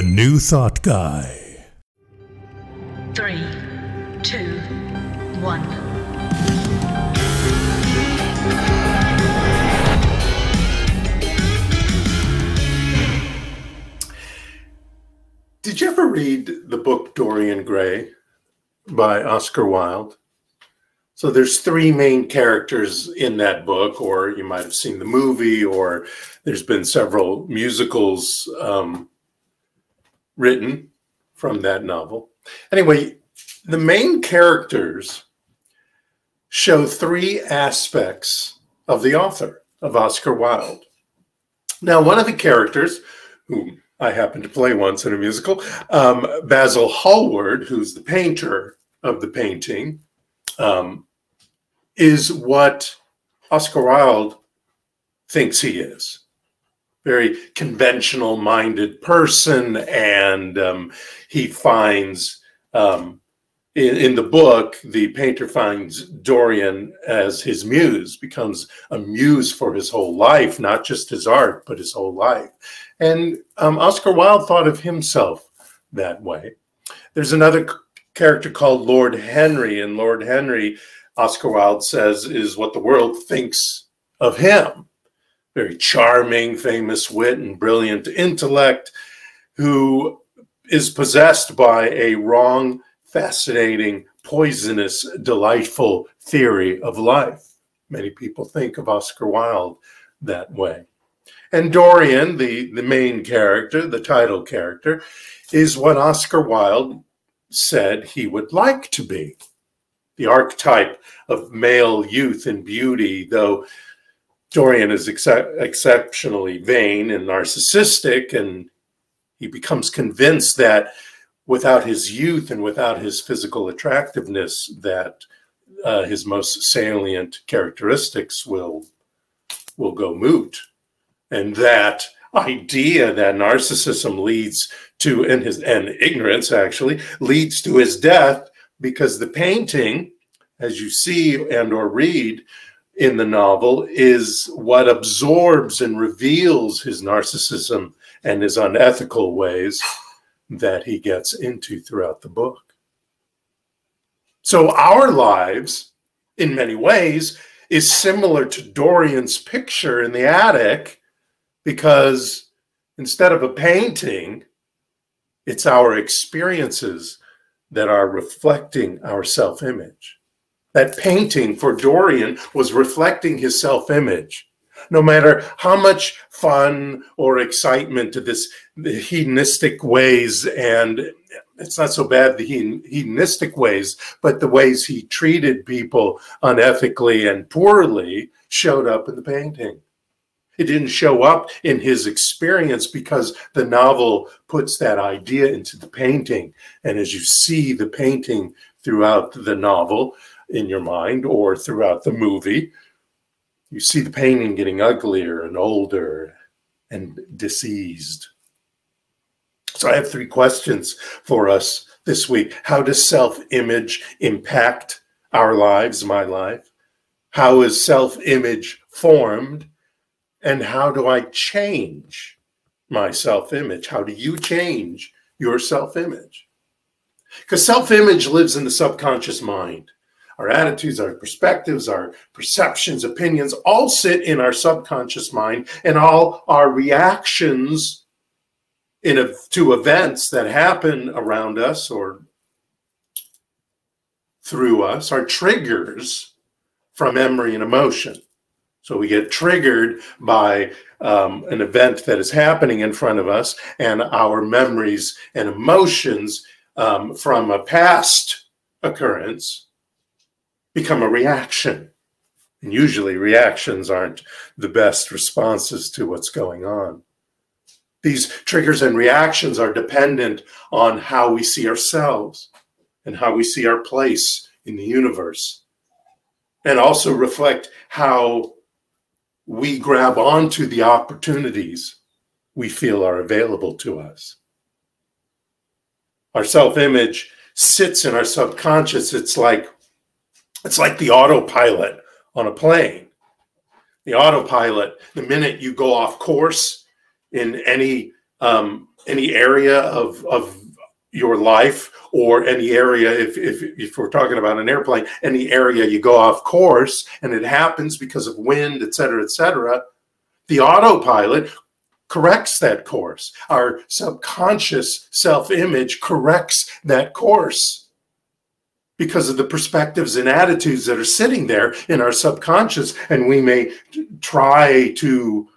The New Thought Guy. Three, two, one. Did you ever read the book Dorian Gray by Oscar Wilde? So there's three main characters in that book, or you might have seen the movie, or there's been several musicals um, written from that novel. Anyway, the main characters show three aspects of the author of Oscar Wilde. Now, one of the characters, whom I happened to play once in a musical, um, Basil Hallward, who's the painter of the painting, um, is what Oscar Wilde thinks he is. Very conventional minded person, and um, he finds um, in, in, the book, the painter finds Dorian as his muse, becomes a muse for his whole life, not just his art, but his whole life. And um, Oscar Wilde thought of himself that way. There's another character called Lord Henry, and Lord Henry Oscar Wilde says is what the world thinks of him. Very charming, famous wit and brilliant intellect who is possessed by a wrong, fascinating, poisonous, delightful theory of life. Many people think of Oscar Wilde that way. And Dorian, the, the main character, the title character, is what Oscar Wilde said he would like to be the archetype of male youth and beauty, though Dorian is ex exceptionally vain and narcissistic, and he becomes convinced that without his youth and without his physical attractiveness, that uh, his most salient characteristics will will go moot, and that idea that narcissism leads to and his and ignorance actually leads to his death because the painting, as you see and or read in the novel, is what absorbs and reveals his narcissism and his unethical ways that he gets into throughout the book. So our lives, in many ways, is similar to Dorian's picture in the attic because instead of a painting, it's our experiences that are reflecting our self image. That painting for Dorian was reflecting his self image. No matter how much fun or excitement to this hedonistic ways, and it's not so bad the hedonistic ways, but the ways he treated people unethically and poorly showed up in the painting. It didn't show up in his experience because the novel puts that idea into the painting. And as you see the painting throughout the novel in your mind or throughout the movie, you see the painting getting uglier and older and diseased. So I have three questions for us this week. How does self image impact our lives, my life? How is self image formed? And how do I change my self image? How do you change your self image? Because self image lives in the subconscious mind. Our attitudes, our perspectives, our perceptions, opinions all sit in our subconscious mind, and all our reactions in a, to events that happen around us or through us are triggers from memory and emotion. So we get triggered by um, an event that is happening in front of us, and our memories and emotions um, from a past occurrence become a reaction. And usually, reactions aren't the best responses to what's going on. These triggers and reactions are dependent on how we see ourselves and how we see our place in the universe, and also reflect how we grab onto the opportunities we feel are available to us. Our self-image sits in our subconscious. It's like it's like the autopilot on a plane. The autopilot, the minute you go off course in any um, any area of of your life or any area if, if if we're talking about an airplane any area you go off course and it happens because of wind et cetera et cetera the autopilot corrects that course our subconscious self-image corrects that course because of the perspectives and attitudes that are sitting there in our subconscious and we may try to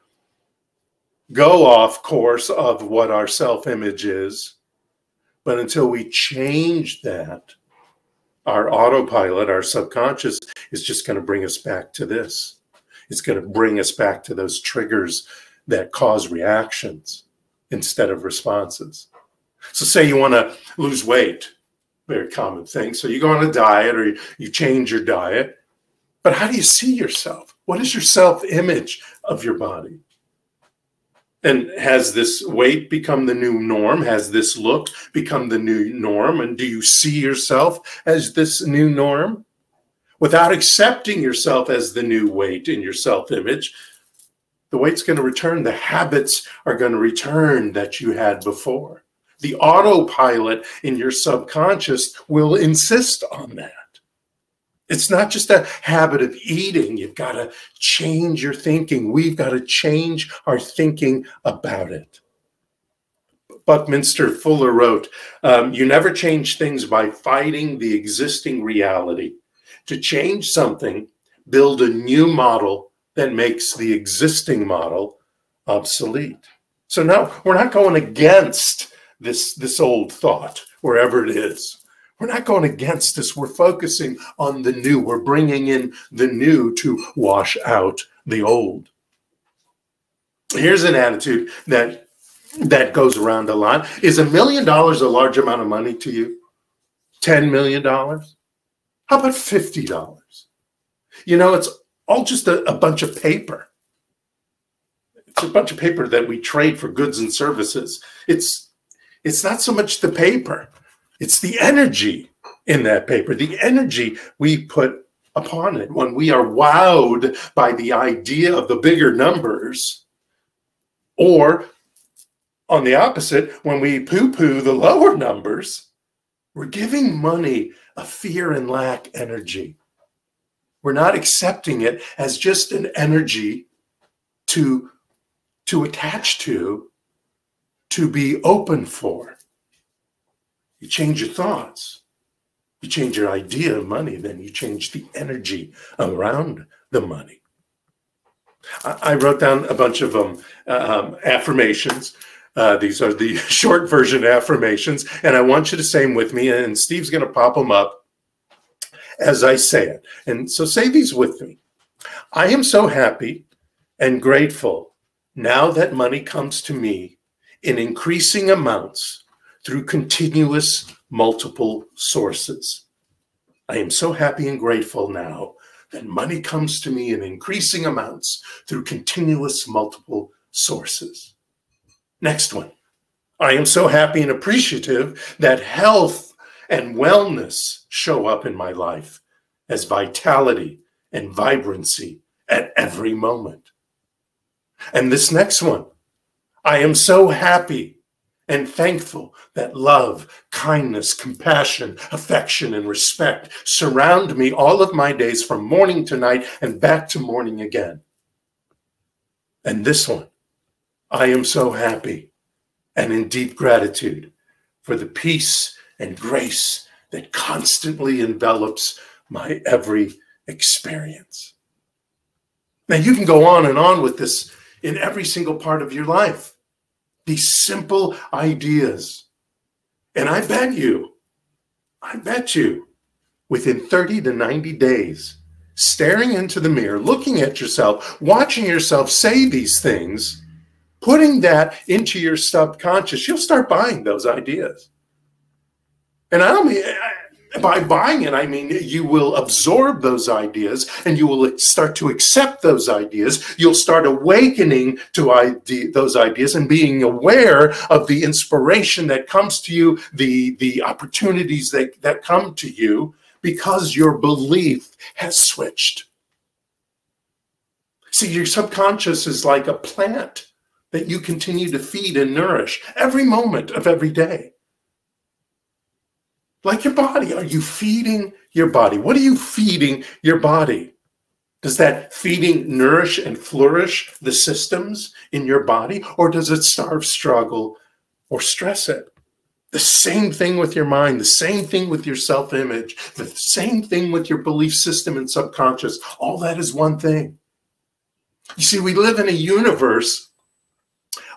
go off course of what our self-image is but until we change that, our autopilot, our subconscious, is just going to bring us back to this. It's going to bring us back to those triggers that cause reactions instead of responses. So, say you want to lose weight, very common thing. So, you go on a diet or you change your diet, but how do you see yourself? What is your self image of your body? And has this weight become the new norm? Has this look become the new norm? And do you see yourself as this new norm? Without accepting yourself as the new weight in your self image, the weight's going to return. The habits are going to return that you had before. The autopilot in your subconscious will insist on that. It's not just a habit of eating. You've got to change your thinking. We've got to change our thinking about it. Buckminster Fuller wrote, um, You never change things by fighting the existing reality. To change something, build a new model that makes the existing model obsolete. So now we're not going against this, this old thought, wherever it is. We're not going against this. We're focusing on the new. We're bringing in the new to wash out the old. Here's an attitude that that goes around a lot. Is a million dollars a large amount of money to you? $10 million? How about $50? You know, it's all just a, a bunch of paper. It's a bunch of paper that we trade for goods and services. It's it's not so much the paper it's the energy in that paper, the energy we put upon it. When we are wowed by the idea of the bigger numbers, or on the opposite, when we poo poo the lower numbers, we're giving money a fear and lack energy. We're not accepting it as just an energy to, to attach to, to be open for. You change your thoughts. You change your idea of money, then you change the energy around the money. I, wrote down a bunch of um, um, affirmations. Uh, these are the short version affirmations, and I want you to say them with me. And Steve's going to pop them up as I say it. And so say these with me. I am so happy and grateful now that money comes to me in increasing amounts through continuous multiple sources. I am so happy and grateful now that money comes to me in increasing amounts through continuous multiple sources. Next one. I am so happy and appreciative that health and wellness show up in my life as vitality and vibrancy at every moment. And this next one. I am so happy and thankful that love, kindness, compassion, affection, and respect surround me all of my days from morning to night and back to morning again. And this one, I am so happy and in deep gratitude for the peace and grace that constantly envelops my every experience. Now, you can go on and on with this in every single part of your life these simple ideas. And I bet you, I bet you, within 30 to 90 days, staring into the mirror, looking at yourself, watching yourself say these things, putting that into your subconscious, you'll start buying those ideas. And I don't mean, by buying it, I mean you will absorb those ideas and you will start to accept those ideas. You'll start awakening to ide- those ideas and being aware of the inspiration that comes to you, the, the opportunities that, that come to you because your belief has switched. See, your subconscious is like a plant that you continue to feed and nourish every moment of every day. Like your body, are you feeding your body? What are you feeding your body? Does that feeding nourish and flourish the systems in your body, or does it starve, struggle, or stress it? The same thing with your mind, the same thing with your self image, the same thing with your belief system and subconscious. All that is one thing. You see, we live in a universe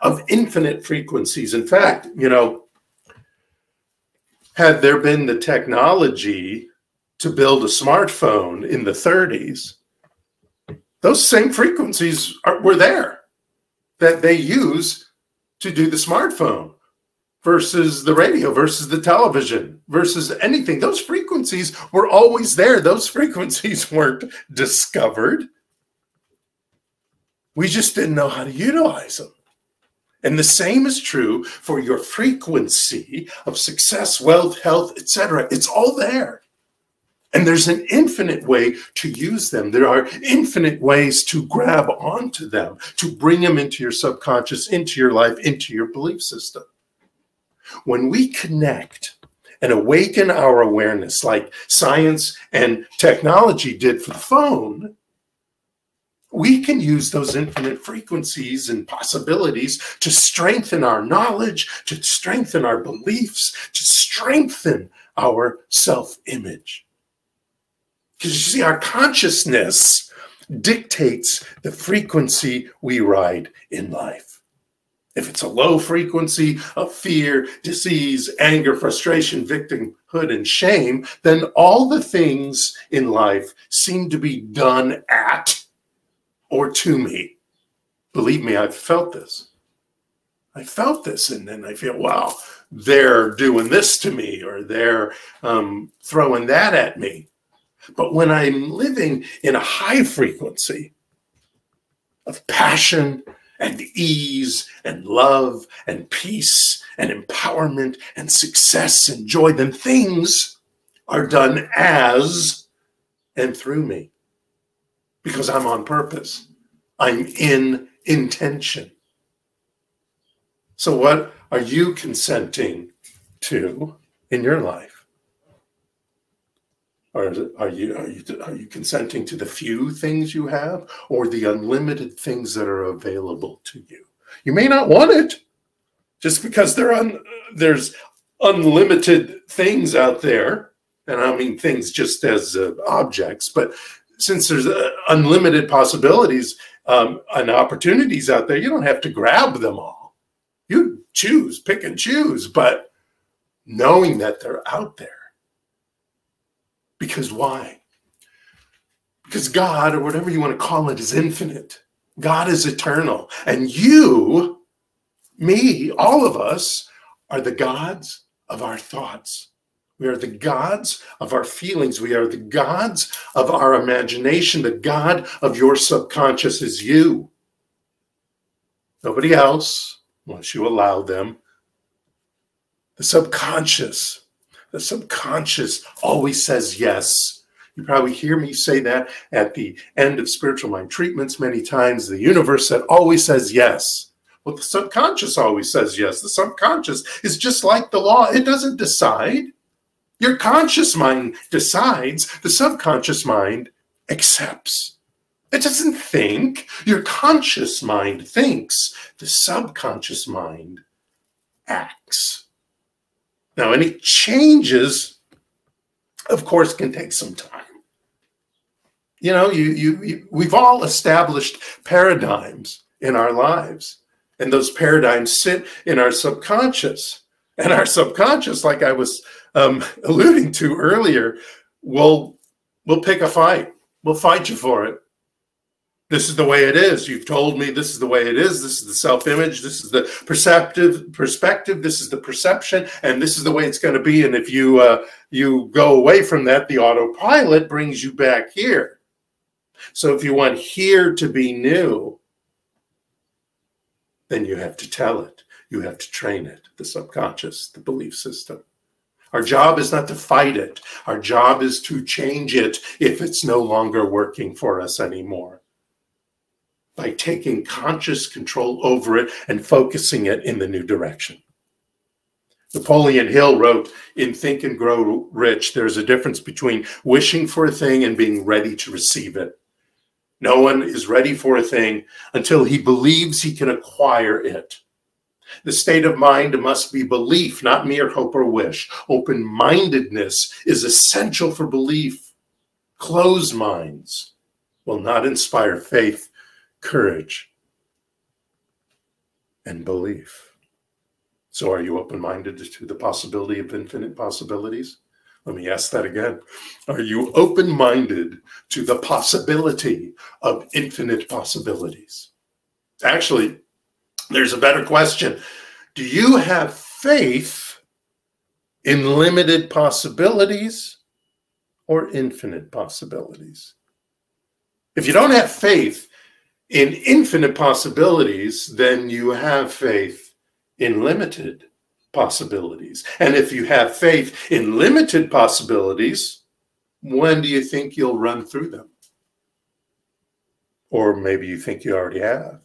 of infinite frequencies. In fact, you know, had there been the technology to build a smartphone in the 30s, those same frequencies are, were there that they use to do the smartphone versus the radio versus the television versus anything. Those frequencies were always there. Those frequencies weren't discovered. We just didn't know how to utilize them. And the same is true for your frequency of success, wealth, health, etc. It's all there. And there's an infinite way to use them. There are infinite ways to grab onto them, to bring them into your subconscious, into your life, into your belief system. When we connect and awaken our awareness, like science and technology did for the phone, we can use those infinite frequencies and possibilities to strengthen our knowledge, to strengthen our beliefs, to strengthen our self image. Because you see, our consciousness dictates the frequency we ride in life. If it's a low frequency of fear, disease, anger, frustration, victimhood, and shame, then all the things in life seem to be done at or to me. Believe me, I've felt this. I felt this, and then I feel, wow, they're doing this to me, or they're um, throwing that at me. But when I'm living in a high frequency of passion and ease and love and peace and empowerment and success and joy, then things are done as and through me because I'm on purpose. I'm in intention. So, what are you consenting to in your life? Or are you, are you, are you consenting to the few things you have or the unlimited things that are available to you? You may not want it just because there un, there's unlimited things out there. And I mean things just as uh, objects, but since there's uh, unlimited possibilities um, and opportunities out there, you don't have to grab them all. You choose, pick and choose, but knowing that they're out there. Because why? Because God, or whatever you want to call it, is infinite. God is eternal. And you, me, all of us, are the gods of our thoughts. We are the gods of our feelings. We are the gods of our imagination. The God of your subconscious is you. Nobody else, unless you allow them. The subconscious, the subconscious always says yes. You probably hear me say that at the end of spiritual mind treatments many times. The universe that always says yes. Well, the subconscious always says yes. The subconscious is just like the law, it doesn't decide. Your conscious mind decides, the subconscious mind accepts. It doesn't think. Your conscious mind thinks, the subconscious mind acts. Now, any changes, of course, can take some time. You know, you, you, you, we've all established paradigms in our lives, and those paradigms sit in our subconscious. And our subconscious, like I was um, alluding to earlier, we'll we'll pick a fight. We'll fight you for it. This is the way it is. You've told me this is the way it is. This is the self-image. This is the perceptive perspective. This is the perception, and this is the way it's going to be. And if you uh, you go away from that, the autopilot brings you back here. So if you want here to be new, then you have to tell it. You have to train it, the subconscious, the belief system. Our job is not to fight it. Our job is to change it if it's no longer working for us anymore. by taking conscious control over it and focusing it in the new direction. Napoleon Hill wrote in Think and Grow Rich there's a difference between wishing for a thing and being ready to receive it. No one is ready for a thing until he believes he can acquire it. The state of mind must be belief, not mere hope or wish. Open mindedness is essential for belief. Closed minds will not inspire faith, courage, and belief. So, are you open minded to the possibility of infinite possibilities? Let me ask that again. Are you open minded to the possibility of infinite possibilities? Actually, there's a better question. Do you have faith in limited possibilities or infinite possibilities? If you don't have faith in infinite possibilities, then you have faith in limited possibilities. And if you have faith in limited possibilities, when do you think you'll run through them? Or maybe you think you already have.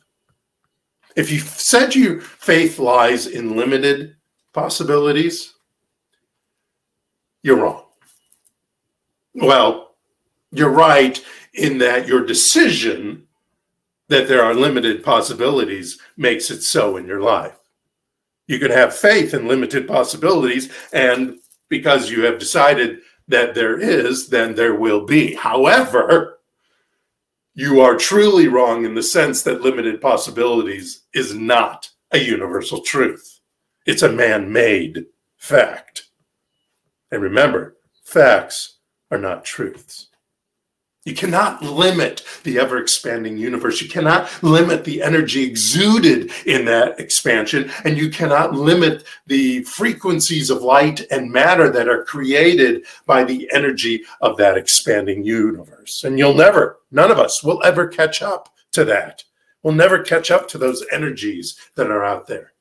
If you said your faith lies in limited possibilities, you're wrong. Well, you're right in that your decision that there are limited possibilities makes it so in your life. You can have faith in limited possibilities, and because you have decided that there is, then there will be. However, you are truly wrong in the sense that limited possibilities is not a universal truth. It's a man made fact. And remember, facts are not truths. You cannot limit the ever expanding universe. You cannot limit the energy exuded in that expansion. And you cannot limit the frequencies of light and matter that are created by the energy of that expanding universe. And you'll never, none of us will ever catch up to that. We'll never catch up to those energies that are out there.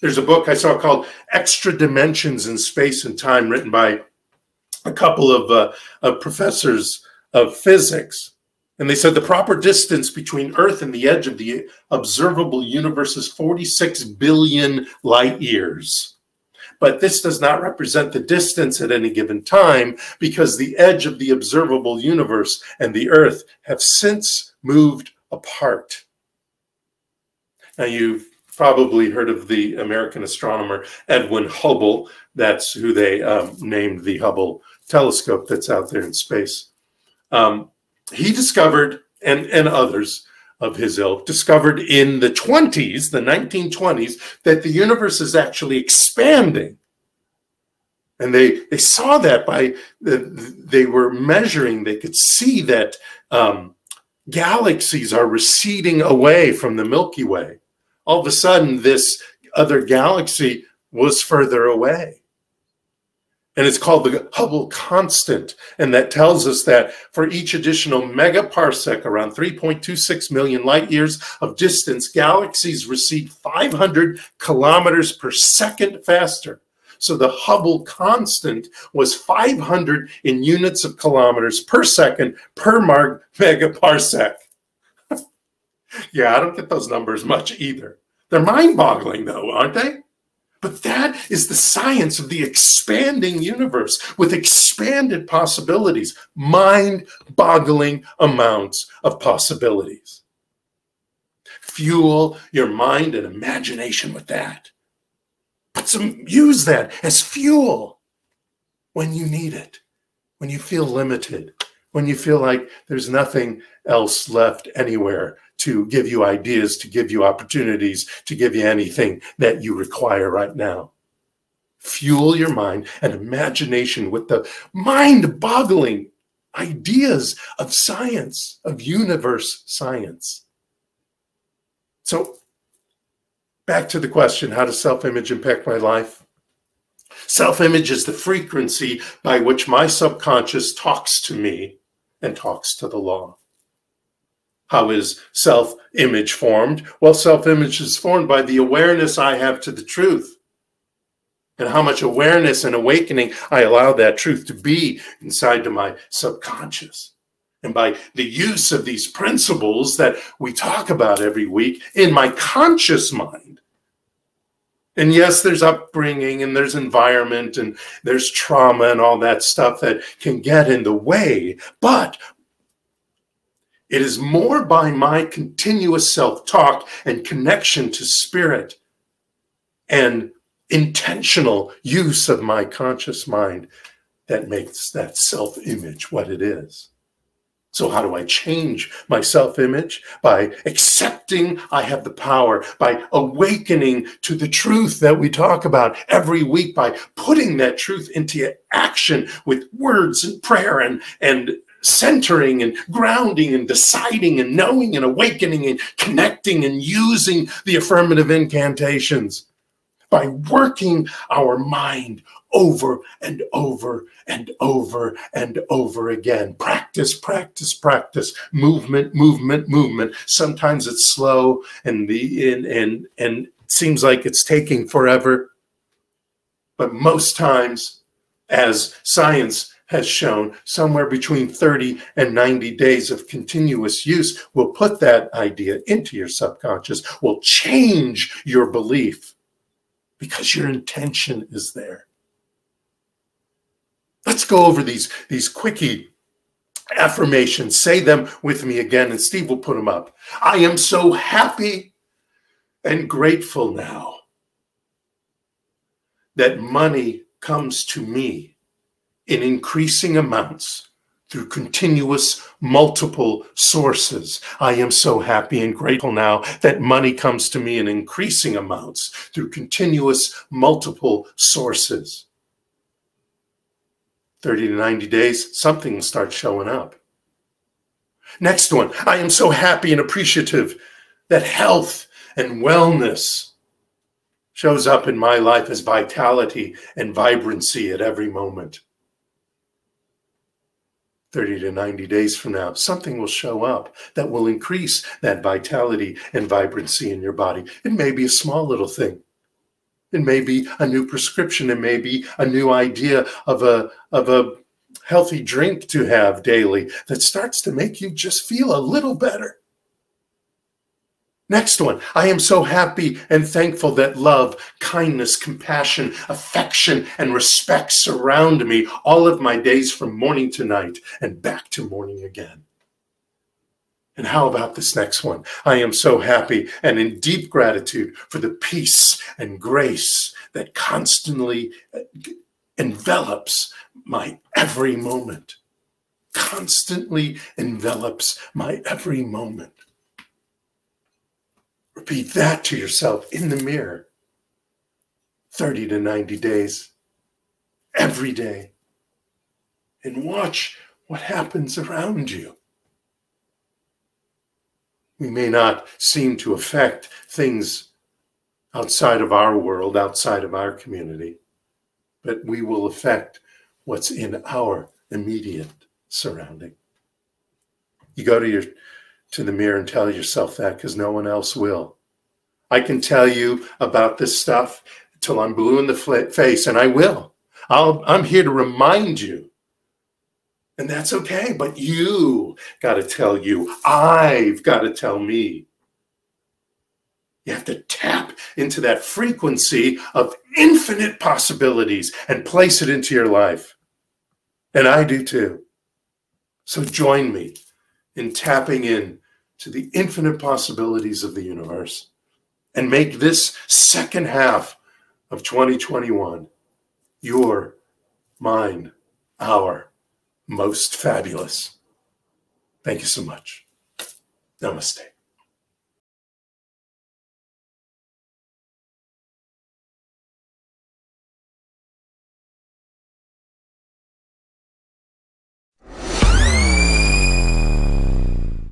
There's a book I saw called Extra Dimensions in Space and Time, written by a couple of, uh, of professors of physics. And they said the proper distance between Earth and the edge of the observable universe is 46 billion light years. But this does not represent the distance at any given time because the edge of the observable universe and the Earth have since moved apart. Now, you've probably heard of the American astronomer Edwin Hubble. That's who they um, named the Hubble telescope that's out there in space. Um, he discovered, and, and others of his ilk, discovered in the 20s, the 1920s, that the universe is actually expanding. And they, they saw that by, the, they were measuring, they could see that um, galaxies are receding away from the Milky Way. All of a sudden, this other galaxy was further away and it's called the Hubble constant. And that tells us that for each additional megaparsec, around 3.26 million light years of distance, galaxies recede 500 kilometers per second faster. So the Hubble constant was 500 in units of kilometers per second per megaparsec. yeah, I don't get those numbers much either. They're mind boggling, though, aren't they? But that is the science of the expanding universe with expanded possibilities, mind boggling amounts of possibilities. Fuel your mind and imagination with that. Put some, use that as fuel when you need it, when you feel limited, when you feel like there's nothing else left anywhere to give you ideas, to give you opportunities, to give you anything that you require right now. Fuel your mind and imagination with the mind boggling ideas of science, of universe science. So, back to the question how does self image impact my life? Self image is the frequency by which my subconscious talks to me and talks to the law. How is self image formed? Well, self image is formed by the awareness I have to the truth and how much awareness and awakening I allow that truth to be inside to my subconscious. And by the use of these principles that we talk about every week in my conscious mind. And yes, there's upbringing and there's environment and there's trauma and all that stuff that can get in the way. But it is more by my continuous self talk and connection to spirit and intentional use of my conscious mind that makes that self image what it is. So, how do I change my self image? By accepting I have the power, by awakening to the truth that we talk about every week, by putting that truth into action with words and prayer and, and centering and grounding and deciding and knowing and awakening and connecting and using the affirmative incantations by working our mind over and over and over and over again. Practice, practice, practice. Movement, movement, movement. Sometimes it's slow and the and and and seems like it's taking forever. But most times, as science has shown, somewhere between 30 and 90 days of continuous use will put that idea into your subconscious, will change your belief because your intention is there. Let's go over these, these quickie affirmations. Say them with me again, and Steve will put them up. I am so happy and grateful now that money comes to me in increasing amounts through continuous multiple sources. I am so happy and grateful now that money comes to me in increasing amounts through continuous multiple sources. 30 to 90 days, something will start showing up. Next one, I am so happy and appreciative that health and wellness shows up in my life as vitality and vibrancy at every moment. 30 to 90 days from now, something will show up that will increase that vitality and vibrancy in your body. It may be a small little thing. It may be a new prescription. It may be a new idea of a, of a healthy drink to have daily that starts to make you just feel a little better. Next one. I am so happy and thankful that love, kindness, compassion, affection, and respect surround me all of my days from morning to night and back to morning again. And how about this next one? I am so happy and in deep gratitude for the peace and grace that constantly uh, envelops my every moment. Constantly envelops my every moment. Repeat that to yourself in the mirror 30 to 90 days, every day, and watch what happens around you. We may not seem to affect things outside of our world, outside of our community, but we will affect what's in our immediate surrounding. You go to your to the mirror and tell yourself that because no one else will. I can tell you about this stuff till I'm blue in the face, and I will. I'll, I'm here to remind you. And that's okay, but you got to tell you. I've got to tell me. You have to tap into that frequency of infinite possibilities and place it into your life. And I do too. So join me in tapping in to the infinite possibilities of the universe and make this second half of 2021 your, mine, our most fabulous. Thank you so much. Namaste.